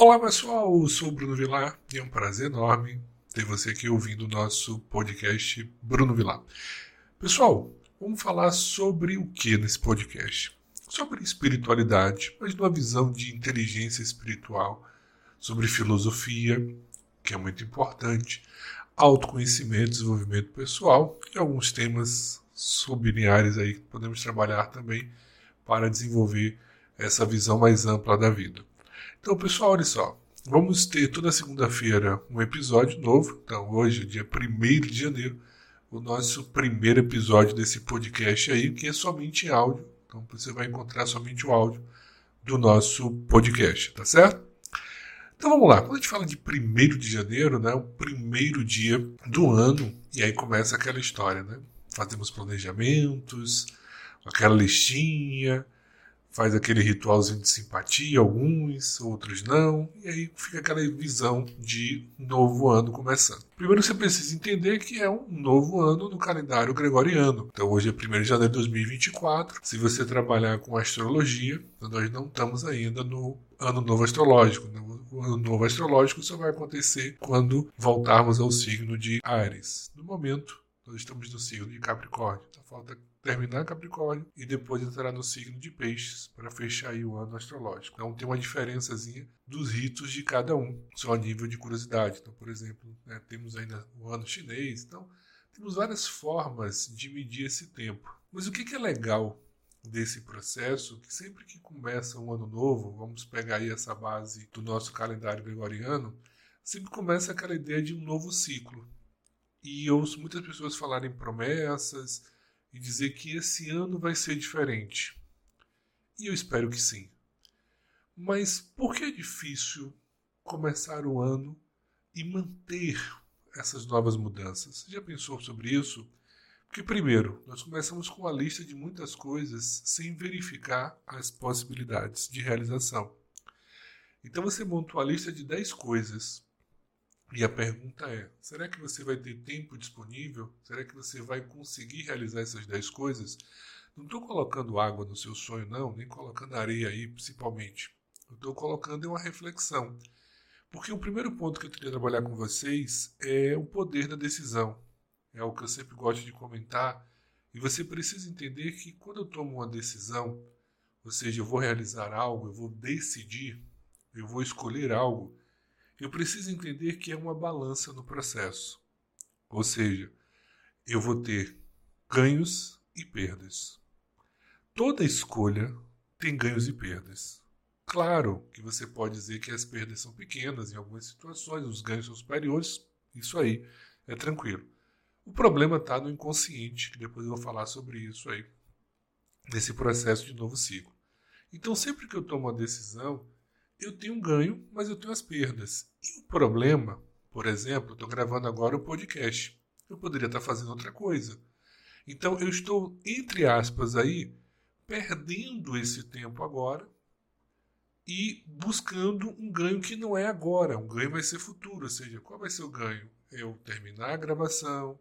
Olá pessoal, eu sou o Bruno Vilar e é um prazer enorme ter você aqui ouvindo o nosso podcast Bruno Vilar. Pessoal, vamos falar sobre o que nesse podcast? Sobre espiritualidade, mas numa visão de inteligência espiritual, sobre filosofia, que é muito importante, autoconhecimento, desenvolvimento pessoal e alguns temas sublineares aí que podemos trabalhar também para desenvolver essa visão mais ampla da vida. Então, pessoal, olha só. Vamos ter toda segunda-feira um episódio novo. Então, hoje, dia 1 de janeiro, o nosso primeiro episódio desse podcast aí, que é somente em áudio. Então, você vai encontrar somente o áudio do nosso podcast, tá certo? Então vamos lá, quando a gente fala de 1 de janeiro, né, o primeiro dia do ano, e aí começa aquela história, né? Fazemos planejamentos, aquela listinha, faz aquele ritualzinho de simpatia, alguns, outros não, e aí fica aquela visão de novo ano começando. Primeiro você precisa entender que é um novo ano no calendário gregoriano. Então hoje é 1 de janeiro de 2024. Se você trabalhar com astrologia, nós não estamos ainda no ano novo astrológico. O ano novo astrológico só vai acontecer quando voltarmos ao signo de Ares. No momento, nós estamos no signo de Capricórnio. Então falta terminar Capricórnio e depois entrar no signo de Peixes para fechar o ano astrológico. Então tem uma diferençazinha dos ritos de cada um, só a nível de curiosidade. Então, por exemplo, né, temos ainda o ano chinês. Então, temos várias formas de medir esse tempo. Mas o que, que é legal desse processo, que sempre que começa um ano novo, vamos pegar aí essa base do nosso calendário gregoriano, sempre começa aquela ideia de um novo ciclo. E ouço muitas pessoas falarem promessas, e dizer que esse ano vai ser diferente. E eu espero que sim. Mas por que é difícil começar o ano e manter essas novas mudanças? Você já pensou sobre isso? Porque, primeiro, nós começamos com uma lista de muitas coisas sem verificar as possibilidades de realização. Então você monta uma lista de 10 coisas e a pergunta é: será que você vai ter tempo disponível? Será que você vai conseguir realizar essas 10 coisas? Não estou colocando água no seu sonho, não, nem colocando areia aí, principalmente. Eu estou colocando uma reflexão. Porque o primeiro ponto que eu queria trabalhar com vocês é o poder da decisão. É o que eu sempre gosto de comentar. E você precisa entender que quando eu tomo uma decisão, ou seja, eu vou realizar algo, eu vou decidir, eu vou escolher algo, eu preciso entender que é uma balança no processo. Ou seja, eu vou ter ganhos e perdas. Toda escolha tem ganhos e perdas. Claro que você pode dizer que as perdas são pequenas em algumas situações, os ganhos são superiores, isso aí é tranquilo. O problema está no inconsciente, que depois eu vou falar sobre isso aí, nesse processo de novo ciclo. Então, sempre que eu tomo uma decisão, eu tenho um ganho, mas eu tenho as perdas. E o problema, por exemplo, estou gravando agora o podcast. Eu poderia estar fazendo outra coisa. Então eu estou, entre aspas, aí, perdendo esse tempo agora e buscando um ganho que não é agora. Um ganho vai ser futuro. Ou seja, qual vai ser o ganho? Eu terminar a gravação,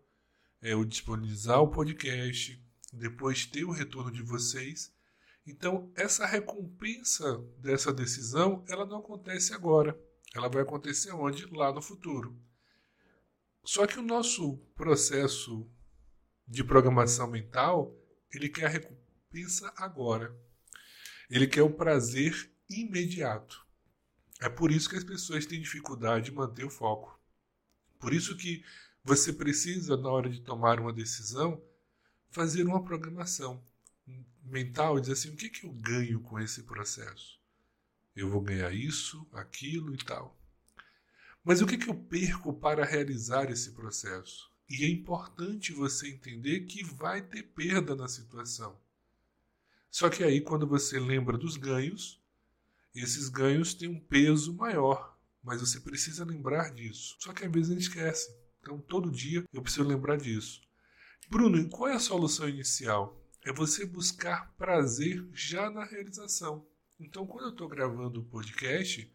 eu disponibilizar o podcast, depois ter o retorno de vocês então, essa recompensa dessa decisão, ela não acontece agora. Ela vai acontecer onde? Lá no futuro. Só que o nosso processo de programação mental, ele quer a recompensa agora. Ele quer o prazer imediato. É por isso que as pessoas têm dificuldade de manter o foco. Por isso que você precisa, na hora de tomar uma decisão, fazer uma programação mental e dizer assim: o que, que eu ganho com esse processo? Eu vou ganhar isso, aquilo e tal. Mas o que, que eu perco para realizar esse processo? E é importante você entender que vai ter perda na situação. Só que aí, quando você lembra dos ganhos, esses ganhos têm um peso maior. Mas você precisa lembrar disso. Só que às vezes a gente esquece. Então, todo dia eu preciso lembrar disso. Bruno, qual é a solução inicial? É você buscar prazer já na realização. Então, quando eu estou gravando o podcast,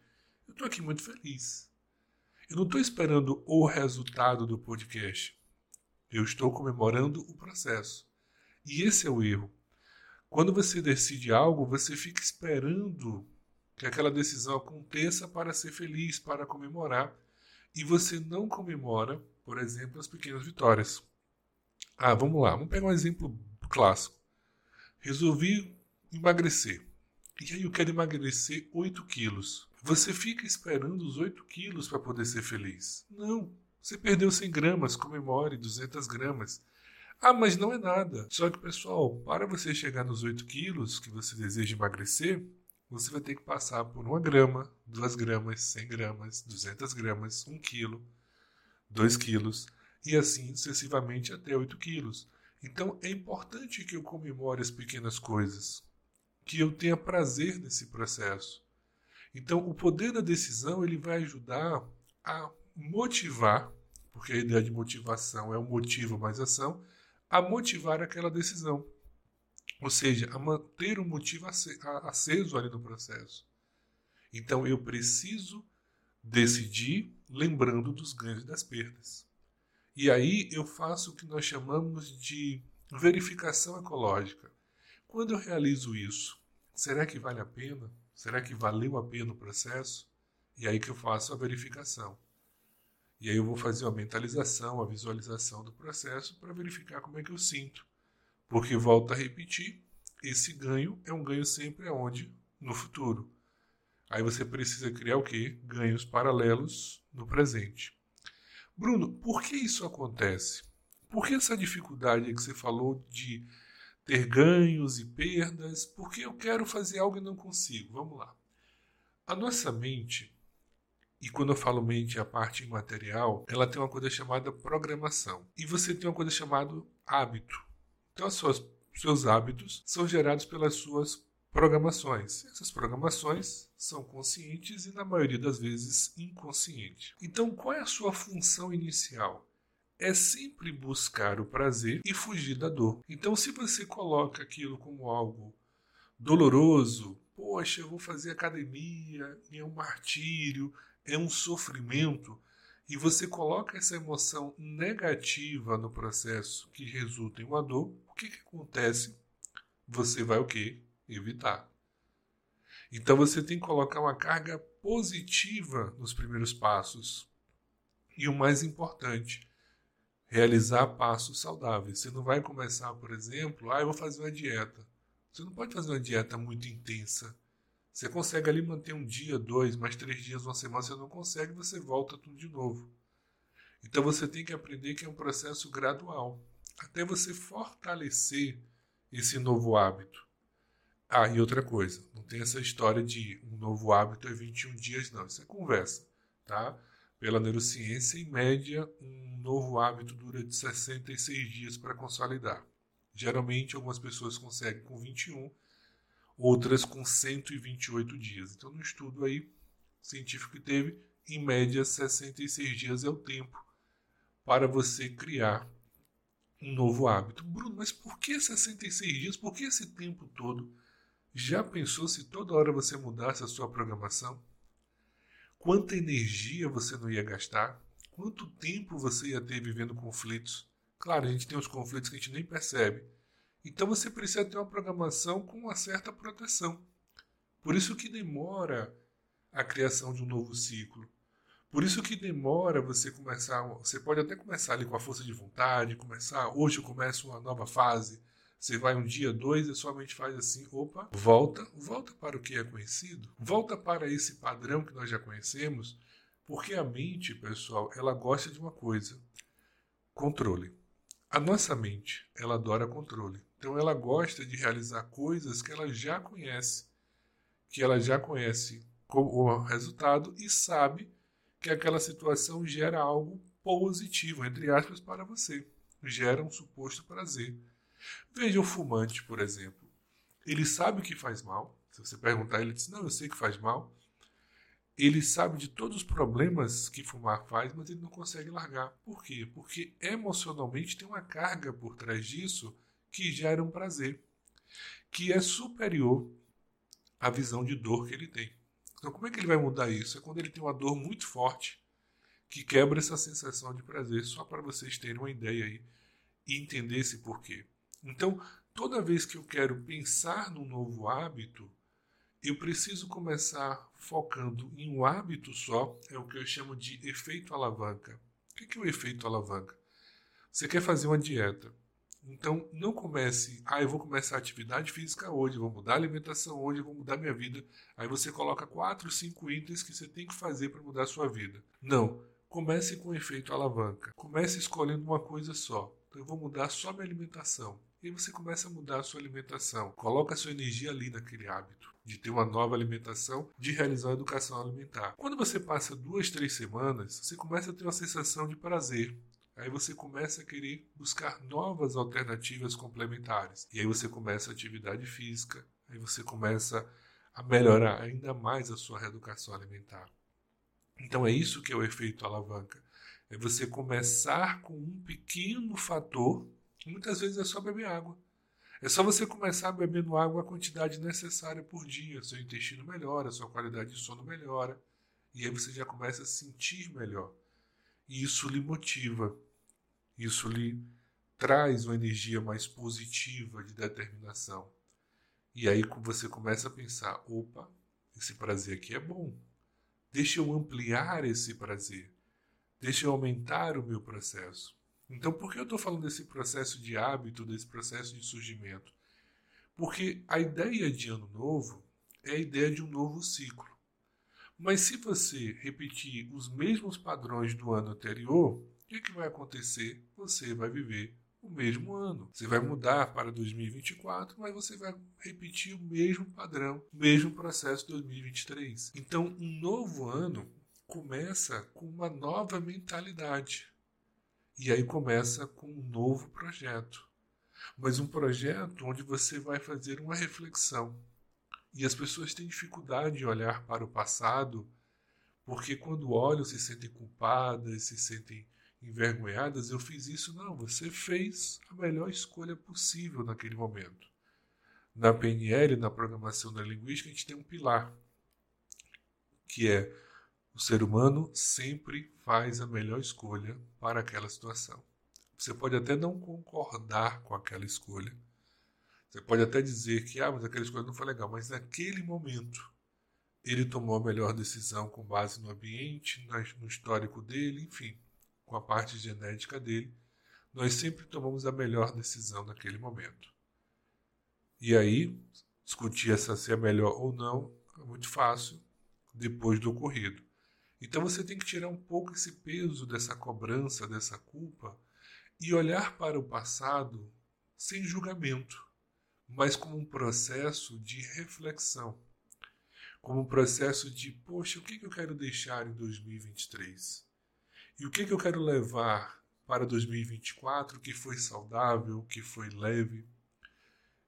eu estou aqui muito feliz. Eu não estou esperando o resultado do podcast. Eu estou comemorando o processo. E esse é o erro. Quando você decide algo, você fica esperando que aquela decisão aconteça para ser feliz, para comemorar, e você não comemora, por exemplo, as pequenas vitórias. Ah, vamos lá, vamos pegar um exemplo clássico. Resolvi emagrecer. E aí eu quero emagrecer 8 quilos. Você fica esperando os 8 quilos para poder ser feliz? Não. Você perdeu 100 gramas, comemore 200 gramas. Ah, mas não é nada. Só que, pessoal, para você chegar nos 8 quilos que você deseja emagrecer, você vai ter que passar por 1 grama, 2 gramas, 100 gramas, 200 gramas, 1 quilo, 2 quilos e assim sucessivamente até 8 quilos. Então é importante que eu comemore as pequenas coisas, que eu tenha prazer nesse processo. Então o poder da decisão ele vai ajudar a motivar, porque a ideia de motivação é o motivo mais ação, a motivar aquela decisão. Ou seja, a manter o motivo aceso ali no processo. Então eu preciso decidir lembrando dos ganhos e das perdas. E aí eu faço o que nós chamamos de verificação ecológica. Quando eu realizo isso, será que vale a pena? Será que valeu a pena o processo? E aí que eu faço a verificação. E aí eu vou fazer uma mentalização, a visualização do processo para verificar como é que eu sinto. Porque volto a repetir, esse ganho é um ganho sempre aonde? No futuro. Aí você precisa criar o quê? Ganhos paralelos no presente. Bruno, por que isso acontece? Por que essa dificuldade que você falou de ter ganhos e perdas? Porque eu quero fazer algo e não consigo. Vamos lá. A nossa mente, e quando eu falo mente, a parte imaterial, ela tem uma coisa chamada programação. E você tem uma coisa chamada hábito. Então, os seus hábitos são gerados pelas suas programações. Essas programações são conscientes e, na maioria das vezes, inconscientes. Então, qual é a sua função inicial? É sempre buscar o prazer e fugir da dor. Então, se você coloca aquilo como algo doloroso, poxa, eu vou fazer academia, é um martírio, é um sofrimento, e você coloca essa emoção negativa no processo que resulta em uma dor, o que, que acontece? Você vai o quê? Evitar. Então você tem que colocar uma carga positiva nos primeiros passos. E o mais importante, realizar passos saudáveis. Você não vai começar, por exemplo, ah, eu vou fazer uma dieta. Você não pode fazer uma dieta muito intensa. Você consegue ali manter um dia, dois, mais três dias, uma semana, você não consegue, você volta tudo de novo. Então você tem que aprender que é um processo gradual, até você fortalecer esse novo hábito. Ah, e outra coisa, não tem essa história de um novo hábito é 21 dias, não. Isso é conversa, tá? Pela neurociência, em média, um novo hábito dura de 66 dias para consolidar. Geralmente, algumas pessoas conseguem com 21, outras com 128 dias. Então, no estudo aí científico que teve, em média, 66 dias é o tempo para você criar um novo hábito. Bruno, mas por que 66 dias? Por que esse tempo todo? Já pensou se toda hora você mudasse a sua programação? Quanta energia você não ia gastar? Quanto tempo você ia ter vivendo conflitos? Claro, a gente tem os conflitos que a gente nem percebe. Então você precisa ter uma programação com uma certa proteção. Por isso que demora a criação de um novo ciclo. Por isso que demora você começar. Você pode até começar ali com a força de vontade, começar. Hoje eu começo uma nova fase você vai um dia, dois e sua mente faz assim: opa, volta, volta para o que é conhecido, volta para esse padrão que nós já conhecemos, porque a mente, pessoal, ela gosta de uma coisa: controle. A nossa mente, ela adora controle. Então ela gosta de realizar coisas que ela já conhece, que ela já conhece o resultado e sabe que aquela situação gera algo positivo, entre aspas, para você. Gera um suposto prazer. Veja o fumante, por exemplo. Ele sabe que faz mal. Se você perguntar, ele diz: Não, eu sei que faz mal. Ele sabe de todos os problemas que fumar faz, mas ele não consegue largar. Por quê? Porque emocionalmente tem uma carga por trás disso que gera um prazer, que é superior à visão de dor que ele tem. Então, como é que ele vai mudar isso? É quando ele tem uma dor muito forte que quebra essa sensação de prazer, só para vocês terem uma ideia aí e entender esse porquê. Então, toda vez que eu quero pensar num novo hábito, eu preciso começar focando em um hábito só, é o que eu chamo de efeito alavanca. O que é o efeito alavanca? Você quer fazer uma dieta. Então, não comece, ah, eu vou começar a atividade física hoje, vou mudar a alimentação hoje, vou mudar minha vida. Aí você coloca quatro, cinco itens que você tem que fazer para mudar a sua vida. Não. Comece com o efeito alavanca. Comece escolhendo uma coisa só. Então, eu vou mudar só minha alimentação. E você começa a mudar a sua alimentação. Coloca a sua energia ali naquele hábito de ter uma nova alimentação, de realizar a educação alimentar. Quando você passa duas, três semanas, você começa a ter uma sensação de prazer. Aí você começa a querer buscar novas alternativas complementares. E aí você começa a atividade física, aí você começa a melhorar ainda mais a sua reeducação alimentar. Então é isso que é o efeito alavanca. É você começar com um pequeno fator Muitas vezes é só beber água. É só você começar bebendo água a quantidade necessária por dia. Seu intestino melhora, sua qualidade de sono melhora. E aí você já começa a sentir melhor. E isso lhe motiva. Isso lhe traz uma energia mais positiva de determinação. E aí você começa a pensar: opa, esse prazer aqui é bom. Deixa eu ampliar esse prazer. Deixa eu aumentar o meu processo. Então, por que eu estou falando desse processo de hábito, desse processo de surgimento? Porque a ideia de ano novo é a ideia de um novo ciclo. Mas se você repetir os mesmos padrões do ano anterior, o que, que vai acontecer? Você vai viver o mesmo ano. Você vai mudar para 2024, mas você vai repetir o mesmo padrão, o mesmo processo 2023. Então, um novo ano começa com uma nova mentalidade. E aí começa com um novo projeto. Mas um projeto onde você vai fazer uma reflexão. E as pessoas têm dificuldade de olhar para o passado, porque quando olham se sentem culpadas, se sentem envergonhadas. Eu fiz isso. Não, você fez a melhor escolha possível naquele momento. Na PNL, na programação da linguística, a gente tem um pilar, que é o ser humano sempre faz a melhor escolha para aquela situação. Você pode até não concordar com aquela escolha. Você pode até dizer que ah, mas aquela escolha não foi legal, mas naquele momento ele tomou a melhor decisão com base no ambiente, no histórico dele, enfim, com a parte genética dele. Nós sempre tomamos a melhor decisão naquele momento. E aí, discutir essa se é melhor ou não é muito fácil depois do ocorrido. Então você tem que tirar um pouco esse peso dessa cobrança, dessa culpa e olhar para o passado sem julgamento, mas como um processo de reflexão, como um processo de, poxa, o que eu quero deixar em 2023? E o que eu quero levar para 2024 que foi saudável, que foi leve?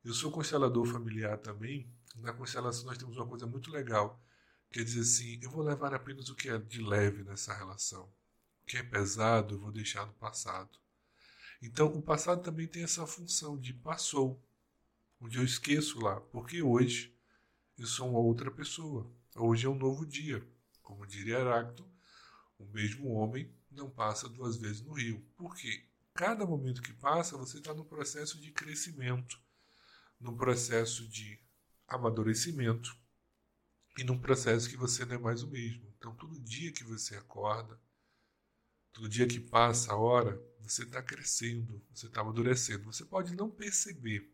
Eu sou constelador familiar também. Na constelação nós temos uma coisa muito legal Quer dizer assim, eu vou levar apenas o que é de leve nessa relação. O que é pesado eu vou deixar no passado. Então, o passado também tem essa função de passou, onde eu esqueço lá, porque hoje eu sou uma outra pessoa. Hoje é um novo dia. Como diria Heráclito, o mesmo homem não passa duas vezes no rio. Porque cada momento que passa, você está no processo de crescimento, num processo de amadurecimento, e num processo que você não é mais o mesmo. Então, todo dia que você acorda, todo dia que passa a hora, você está crescendo, você está amadurecendo. Você pode não perceber,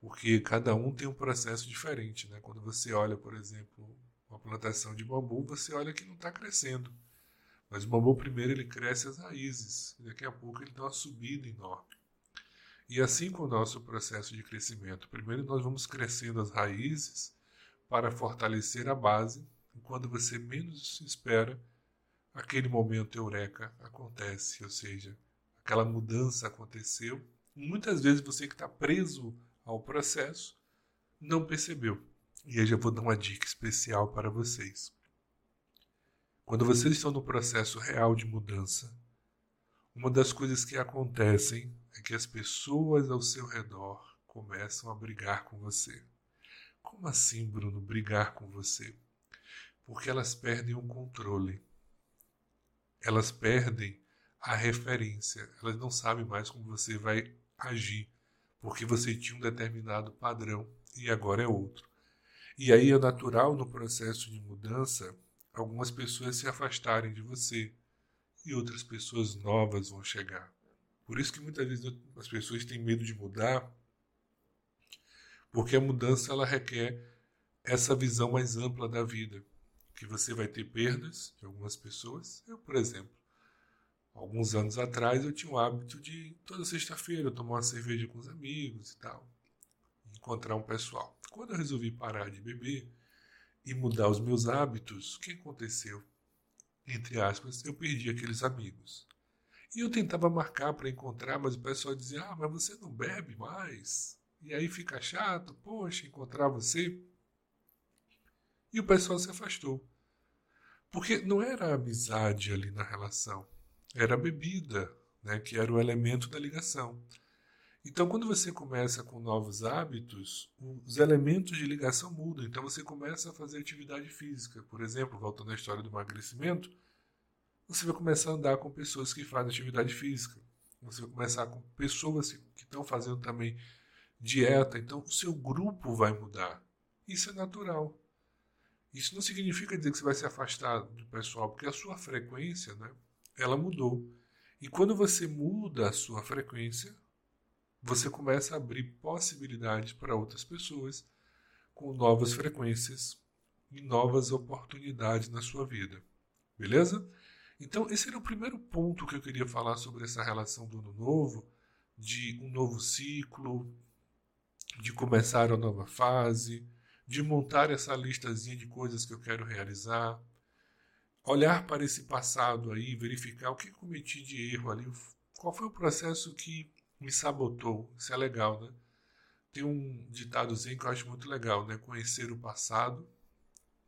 porque cada um tem um processo diferente. Né? Quando você olha, por exemplo, uma plantação de bambu, você olha que não está crescendo. Mas o bambu primeiro ele cresce as raízes, e daqui a pouco ele dá uma subida enorme. E assim com o nosso processo de crescimento. Primeiro nós vamos crescendo as raízes, para fortalecer a base, e quando você menos espera, aquele momento eureka acontece, ou seja, aquela mudança aconteceu. Muitas vezes você que está preso ao processo não percebeu. E aí já vou dar uma dica especial para vocês. Quando vocês estão no processo real de mudança, uma das coisas que acontecem é que as pessoas ao seu redor começam a brigar com você. Como assim, Bruno, brigar com você? Porque elas perdem o controle. Elas perdem a referência. Elas não sabem mais como você vai agir, porque você tinha um determinado padrão e agora é outro. E aí é natural no processo de mudança algumas pessoas se afastarem de você e outras pessoas novas vão chegar. Por isso que muitas vezes as pessoas têm medo de mudar, porque a mudança ela requer essa visão mais ampla da vida, que você vai ter perdas de algumas pessoas. Eu, por exemplo, alguns anos atrás eu tinha o hábito de toda sexta-feira tomar uma cerveja com os amigos e tal, encontrar um pessoal. Quando eu resolvi parar de beber e mudar os meus hábitos, o que aconteceu? Entre aspas, eu perdi aqueles amigos. E eu tentava marcar para encontrar, mas o pessoal dizia: Ah, mas você não bebe mais. E aí fica chato, poxa, encontrar você. E o pessoal se afastou. Porque não era a amizade ali na relação, era a bebida, né, que era o elemento da ligação. Então, quando você começa com novos hábitos, os elementos de ligação mudam. Então, você começa a fazer atividade física. Por exemplo, voltando à história do emagrecimento, você vai começar a andar com pessoas que fazem atividade física. Você vai começar com pessoas que estão fazendo também dieta. Então, o seu grupo vai mudar. Isso é natural. Isso não significa dizer que você vai se afastar do pessoal, porque a sua frequência, né, ela mudou. E quando você muda a sua frequência, você começa a abrir possibilidades para outras pessoas com novas frequências e novas oportunidades na sua vida. Beleza? Então, esse era o primeiro ponto que eu queria falar sobre essa relação do ano novo, de um novo ciclo, de começar uma nova fase, de montar essa listazinha de coisas que eu quero realizar, olhar para esse passado aí, verificar o que cometi de erro ali, qual foi o processo que me sabotou. Isso é legal, né? Tem um ditadozinho que eu acho muito legal, né? Conhecer o passado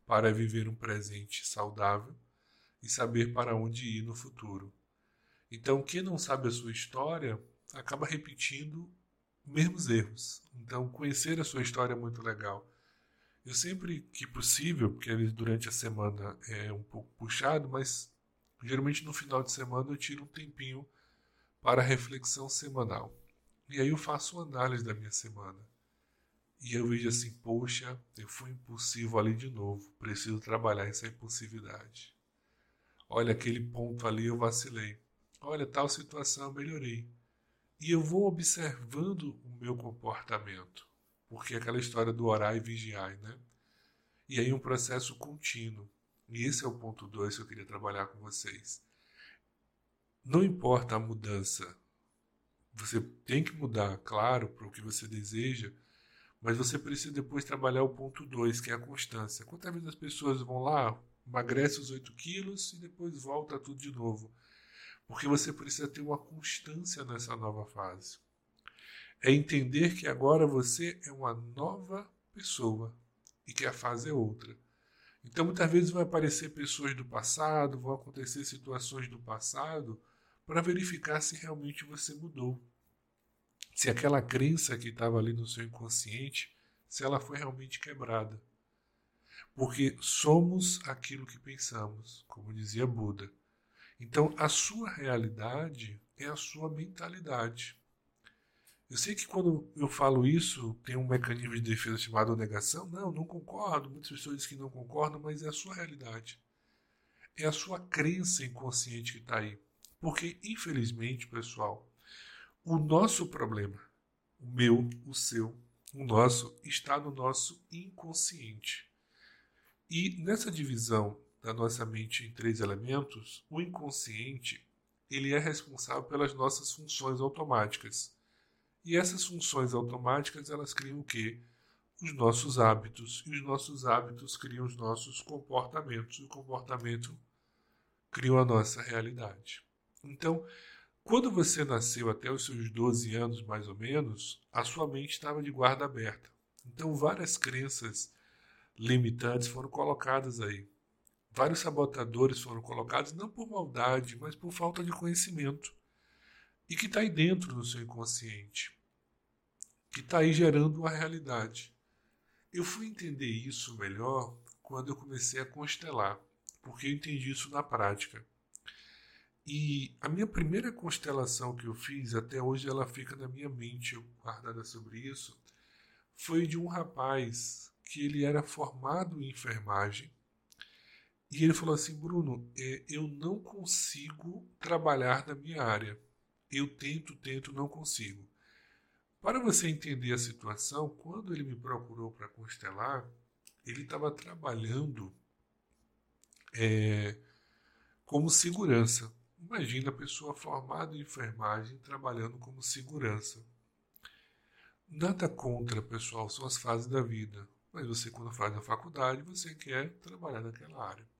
para viver um presente saudável e saber para onde ir no futuro. Então, quem não sabe a sua história acaba repetindo mesmos erros. Então, conhecer a sua história é muito legal. Eu sempre que possível, porque durante a semana é um pouco puxado, mas geralmente no final de semana eu tiro um tempinho para reflexão semanal. E aí eu faço uma análise da minha semana. E eu vejo assim, poxa, eu fui impulsivo ali de novo, preciso trabalhar essa impulsividade. Olha, aquele ponto ali eu vacilei. Olha, tal situação eu melhorei. E eu vou observando o meu comportamento. Porque é aquela história do orar e vigiar, né? E aí um processo contínuo. E esse é o ponto 2 que eu queria trabalhar com vocês. Não importa a mudança. Você tem que mudar, claro, para o que você deseja, mas você precisa depois trabalhar o ponto 2, que é a constância. Quantas vezes as pessoas vão lá, emagrece os 8 quilos e depois volta tudo de novo. Porque você precisa ter uma constância nessa nova fase. É entender que agora você é uma nova pessoa e que a fase é outra. Então, muitas vezes vão aparecer pessoas do passado, vão acontecer situações do passado para verificar se realmente você mudou. Se aquela crença que estava ali no seu inconsciente, se ela foi realmente quebrada. Porque somos aquilo que pensamos, como dizia Buda. Então, a sua realidade é a sua mentalidade. Eu sei que quando eu falo isso, tem um mecanismo de defesa chamado negação. Não, não concordo. Muitas pessoas dizem que não concordam, mas é a sua realidade. É a sua crença inconsciente que está aí. Porque, infelizmente, pessoal, o nosso problema, o meu, o seu, o nosso, está no nosso inconsciente. E nessa divisão da nossa mente em três elementos, o inconsciente ele é responsável pelas nossas funções automáticas. E essas funções automáticas elas criam o quê? Os nossos hábitos. E os nossos hábitos criam os nossos comportamentos. E o comportamento cria a nossa realidade. Então, quando você nasceu até os seus 12 anos mais ou menos, a sua mente estava de guarda aberta. Então, várias crenças limitantes foram colocadas aí. Vários sabotadores foram colocados não por maldade, mas por falta de conhecimento. E que está aí dentro do seu inconsciente. Que está aí gerando uma realidade. Eu fui entender isso melhor quando eu comecei a constelar, porque eu entendi isso na prática. E a minha primeira constelação que eu fiz, até hoje ela fica na minha mente, guardada sobre isso, foi de um rapaz que ele era formado em enfermagem. E ele falou assim: Bruno, é, eu não consigo trabalhar na minha área. Eu tento, tento, não consigo. Para você entender a situação, quando ele me procurou para constelar, ele estava trabalhando é, como segurança. Imagina a pessoa formada em enfermagem trabalhando como segurança. Nada contra, pessoal, são as fases da vida. Mas você, quando faz a faculdade, você quer trabalhar naquela área.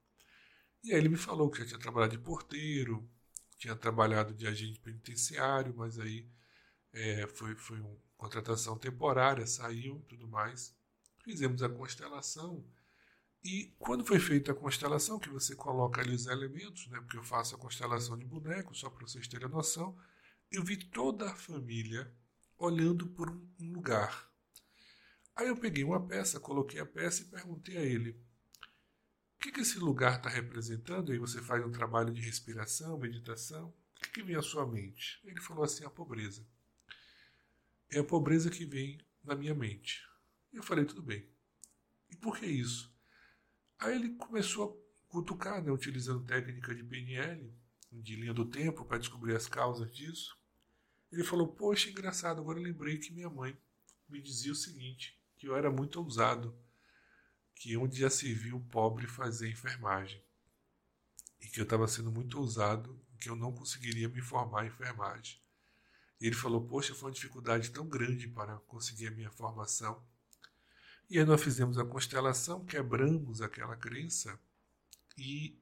E aí ele me falou que já tinha trabalhado de porteiro, tinha trabalhado de agente penitenciário, mas aí é, foi, foi uma contratação temporária, saiu tudo mais. Fizemos a constelação e quando foi feita a constelação, que você coloca ali os elementos, né, porque eu faço a constelação de bonecos, só para vocês terem noção, eu vi toda a família olhando por um, lugar. Aí eu peguei uma peça, coloquei a peça e perguntei a ele: que, que esse lugar está representando? Aí você faz um trabalho de respiração, meditação. O que, que vem à sua mente? Ele falou assim: a pobreza. É a pobreza que vem na minha mente. Eu falei: tudo bem. E por que isso? Aí ele começou a cutucar, né, utilizando técnica de PNL, de linha do tempo, para descobrir as causas disso. Ele falou: Poxa, engraçado, agora eu lembrei que minha mãe me dizia o seguinte: que eu era muito ousado, que onde já se viu pobre fazer enfermagem, e que eu estava sendo muito ousado, que eu não conseguiria me formar em enfermagem. E ele falou: Poxa, foi uma dificuldade tão grande para conseguir a minha formação e aí nós fizemos a constelação, quebramos aquela crença e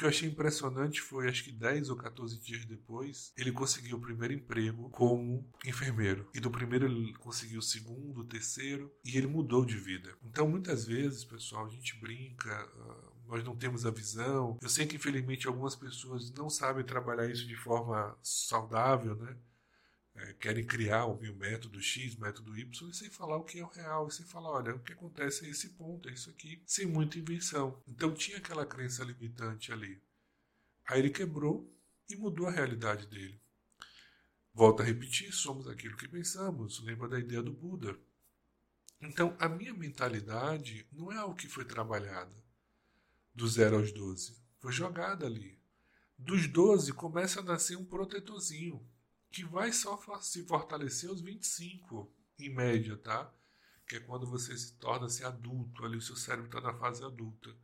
que eu achei impressionante foi, acho que 10 ou 14 dias depois, ele conseguiu o primeiro emprego como enfermeiro. E do primeiro ele conseguiu o segundo, o terceiro, e ele mudou de vida. Então, muitas vezes, pessoal, a gente brinca, ah, nós não temos a visão. Eu sei que, infelizmente, algumas pessoas não sabem trabalhar isso de forma saudável, né? É, querem criar o método X, método Y, sem falar o que é o real, e sem falar, olha, o que acontece é esse ponto, é isso aqui, sem muita invenção. Então tinha aquela crença limitante ali. Aí ele quebrou e mudou a realidade dele. Volto a repetir, somos aquilo que pensamos. Lembra da ideia do Buda. Então, a minha mentalidade não é algo que foi trabalhada do zero aos 12. Foi jogada ali. Dos 12 começa a nascer um protetorzinho que vai só se fortalecer aos 25, em média, tá? Que é quando você se torna-se adulto, ali o seu cérebro está na fase adulta.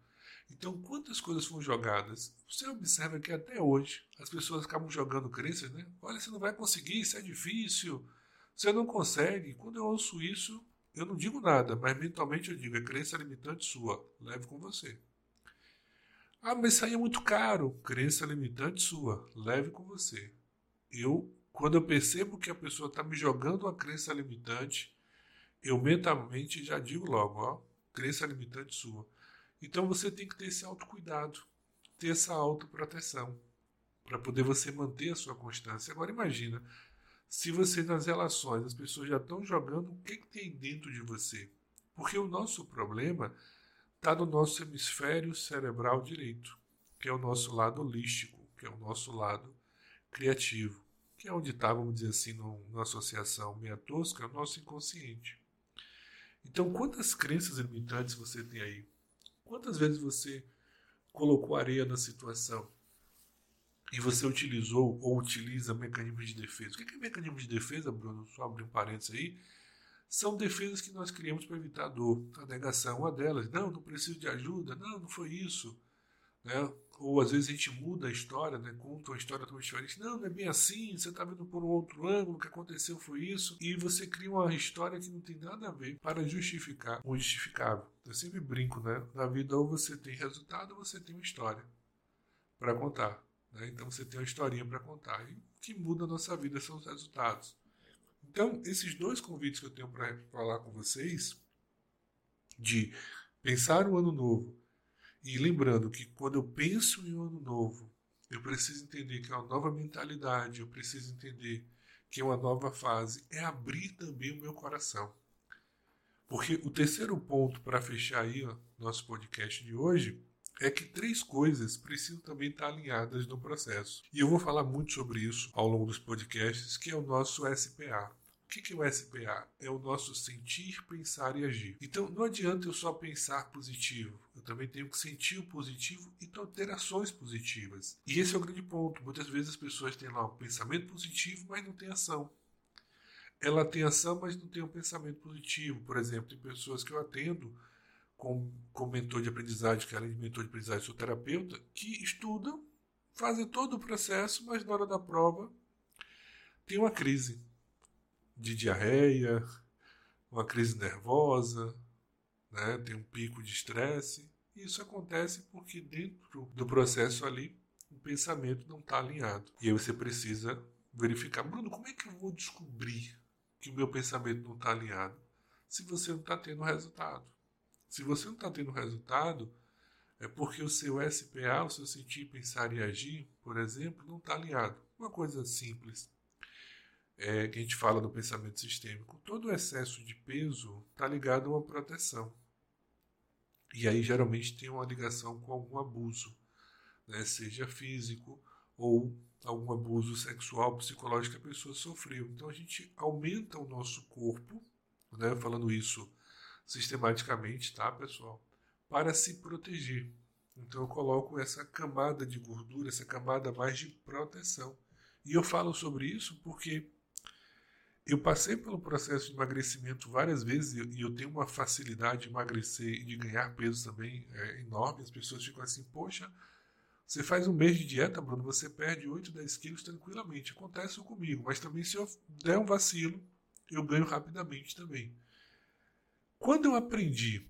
Então, quantas coisas foram jogadas? Você observa que até hoje as pessoas acabam jogando crenças, né? Olha, você não vai conseguir, isso é difícil, você não consegue. Quando eu ouço isso, eu não digo nada, mas mentalmente eu digo: é crença limitante sua, leve com você. Ah, mas isso aí é muito caro. Crença limitante sua, leve com você. Eu quando eu percebo que a pessoa está me jogando uma crença limitante, eu mentalmente já digo logo, ó, crença limitante sua. Então você tem que ter esse autocuidado, ter essa autoproteção, para poder você manter a sua constância. Agora imagina, se você nas relações, as pessoas já estão jogando o que, que tem dentro de você. Porque o nosso problema está no nosso hemisfério cerebral direito, que é o nosso lado holístico, que é o nosso lado criativo que é onde está, vamos dizer assim, numa associação meia tosca, é o nosso inconsciente. Então, quantas crenças limitantes você tem aí? Quantas vezes você colocou areia na situação e você utilizou ou utiliza mecanismos de defesa? O que é, é mecanismo de defesa, Bruno? Só abrir um parênteses aí. São defesas que nós criamos para evitar dor. A negação, uma delas. Não, não preciso de ajuda. Não, não foi isso. Né? Ou às vezes a gente muda a história, né? conta uma história tão diferente. Não, não é bem assim, você está vendo por um outro ângulo, o que aconteceu foi isso. E você cria uma história que não tem nada a ver para justificar o injustificável. Eu sempre brinco, né? Na vida ou você tem resultado ou você tem uma história para contar. Né? Então você tem uma historinha para contar. E o que muda a nossa vida são os resultados. Então, esses dois convites que eu tenho para falar com vocês, de pensar o ano novo e lembrando que quando eu penso em um ano novo, eu preciso entender que é uma nova mentalidade, eu preciso entender que é uma nova fase, é abrir também o meu coração. Porque o terceiro ponto para fechar aí ó, nosso podcast de hoje é que três coisas precisam também estar alinhadas no processo. E eu vou falar muito sobre isso ao longo dos podcasts, que é o nosso SPA. O que é o SPA? É o nosso sentir, pensar e agir. Então não adianta eu só pensar positivo. Eu também tenho que sentir o positivo e ter ações positivas. E esse é o grande ponto. Muitas vezes as pessoas têm lá um pensamento positivo, mas não tem ação. Ela tem ação, mas não tem um pensamento positivo. Por exemplo, tem pessoas que eu atendo com, com mentor de aprendizagem, que além de mentor de aprendizagem, sou terapeuta, que estudam, fazem todo o processo, mas na hora da prova tem uma crise de diarreia, uma crise nervosa, né? tem um pico de estresse. Isso acontece porque dentro do processo ali o pensamento não está alinhado. E aí você precisa verificar, Bruno, como é que eu vou descobrir que o meu pensamento não está alinhado? Se você não está tendo resultado. Se você não está tendo resultado, é porque o seu SPA, o seu sentir, pensar e agir, por exemplo, não está alinhado. Uma coisa simples é, que a gente fala do pensamento sistêmico, todo excesso de peso está ligado a uma proteção. E aí geralmente tem uma ligação com algum abuso, né, seja físico ou algum abuso sexual, psicológico que a pessoa sofreu. Então a gente aumenta o nosso corpo, né, falando isso sistematicamente, tá, pessoal? Para se proteger. Então eu coloco essa camada de gordura, essa camada mais de proteção. E eu falo sobre isso porque eu passei pelo processo de emagrecimento várias vezes e eu tenho uma facilidade de emagrecer e de ganhar peso também é, enorme. As pessoas ficam assim, poxa, você faz um mês de dieta, Bruno, você perde 8, 10 quilos tranquilamente. Acontece comigo, mas também se eu der um vacilo, eu ganho rapidamente também. Quando eu aprendi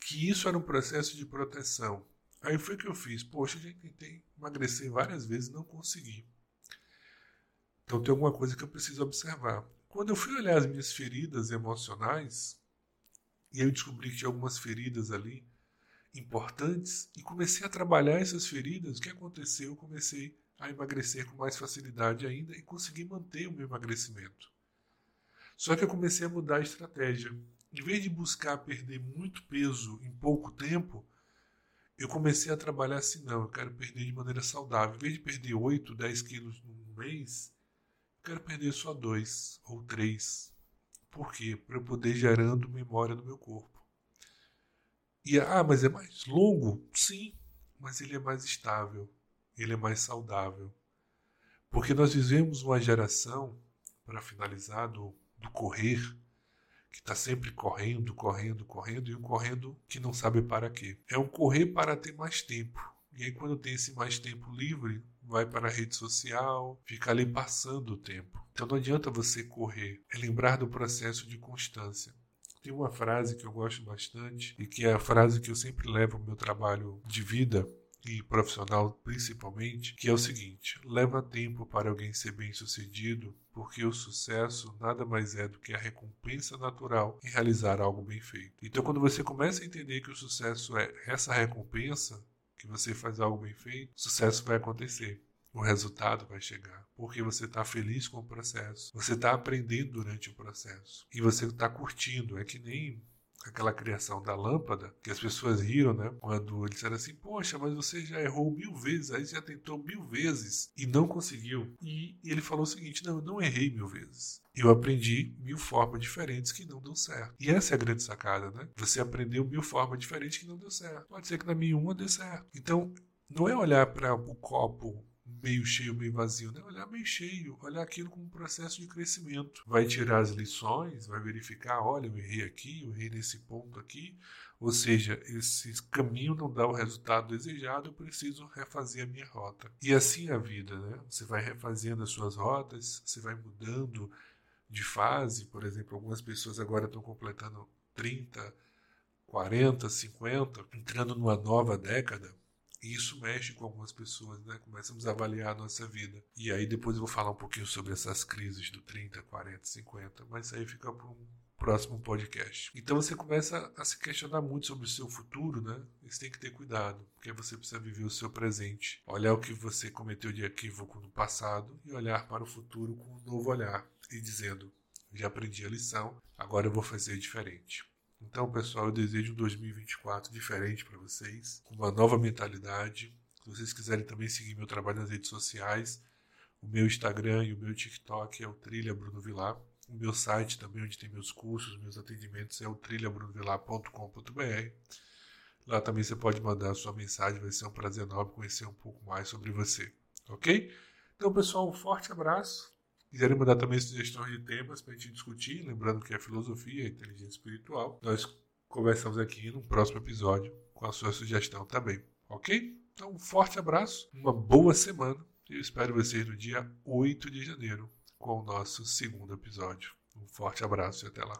que isso era um processo de proteção, aí foi que eu fiz. Poxa, eu já tentei emagrecer várias vezes e não consegui. Então tem alguma coisa que eu preciso observar. Quando eu fui olhar as minhas feridas emocionais, e eu descobri que tinha algumas feridas ali importantes, e comecei a trabalhar essas feridas, o que aconteceu? Eu comecei a emagrecer com mais facilidade ainda e consegui manter o meu emagrecimento. Só que eu comecei a mudar a estratégia. Em vez de buscar perder muito peso em pouco tempo, eu comecei a trabalhar assim, não, eu quero perder de maneira saudável. Em vez de perder 8, 10 quilos num mês, quero perder só dois ou três. Por quê? Para eu poder gerando memória no meu corpo. E ah, mas é mais longo? Sim, mas ele é mais estável, ele é mais saudável. Porque nós vivemos uma geração, para finalizar, do, do correr, que está sempre correndo, correndo, correndo, e um correndo que não sabe para quê. É um correr para ter mais tempo. E aí, quando tem esse mais tempo livre, vai para a rede social, fica ali passando o tempo. Então não adianta você correr, é lembrar do processo de constância. Tem uma frase que eu gosto bastante e que é a frase que eu sempre levo no meu trabalho de vida e profissional principalmente, que é o seguinte: leva tempo para alguém ser bem-sucedido, porque o sucesso nada mais é do que a recompensa natural em realizar algo bem feito. Então, quando você começa a entender que o sucesso é essa recompensa, que você faz algo bem feito, sucesso vai acontecer. O resultado vai chegar, porque você está feliz com o processo, você está aprendendo durante o processo e você está curtindo. É que nem aquela criação da lâmpada, que as pessoas riram, né? Quando eles disseram assim, poxa, mas você já errou mil vezes, aí já tentou mil vezes e não conseguiu. E ele falou o seguinte, não, eu não errei mil vezes. Eu aprendi mil formas diferentes que não deu certo. E essa é a grande sacada, né? Você aprendeu mil formas diferentes que não deu certo. Pode ser que na minha uma dê certo. Então, não é olhar para o copo meio cheio, meio vazio, né? Olhar meio cheio, olhar aquilo como um processo de crescimento. Vai tirar as lições, vai verificar, olha, eu errei aqui, eu errei nesse ponto aqui, ou seja, esse caminho não dá o resultado desejado, eu preciso refazer a minha rota. E assim é a vida, né? Você vai refazendo as suas rotas, você vai mudando de fase, por exemplo, algumas pessoas agora estão completando 30, 40, 50, entrando numa nova década e isso mexe com algumas pessoas, né? Começamos a avaliar a nossa vida. E aí depois eu vou falar um pouquinho sobre essas crises do 30, 40, 50, mas aí fica para um próximo podcast. Então você começa a se questionar muito sobre o seu futuro, né? Você tem que ter cuidado, porque você precisa viver o seu presente, olhar o que você cometeu de equívoco no passado e olhar para o futuro com um novo olhar e dizendo: já aprendi a lição, agora eu vou fazer diferente. Então, pessoal, eu desejo um 2024 diferente para vocês, com uma nova mentalidade. Se vocês quiserem também seguir meu trabalho nas redes sociais, o meu Instagram e o meu TikTok é o Trilha Bruno Vilar. O meu site também, onde tem meus cursos, meus atendimentos, é o trilhabrunovilar.com.br. Lá também você pode mandar a sua mensagem, vai ser um prazer enorme conhecer um pouco mais sobre você, ok? Então, pessoal, um forte abraço. Quiserem mandar também sugestões de temas para a gente discutir, lembrando que é filosofia, inteligência espiritual, nós conversamos aqui no próximo episódio com a sua sugestão também, ok? Então, um forte abraço, uma boa semana e eu espero vocês no dia 8 de janeiro com o nosso segundo episódio. Um forte abraço e até lá.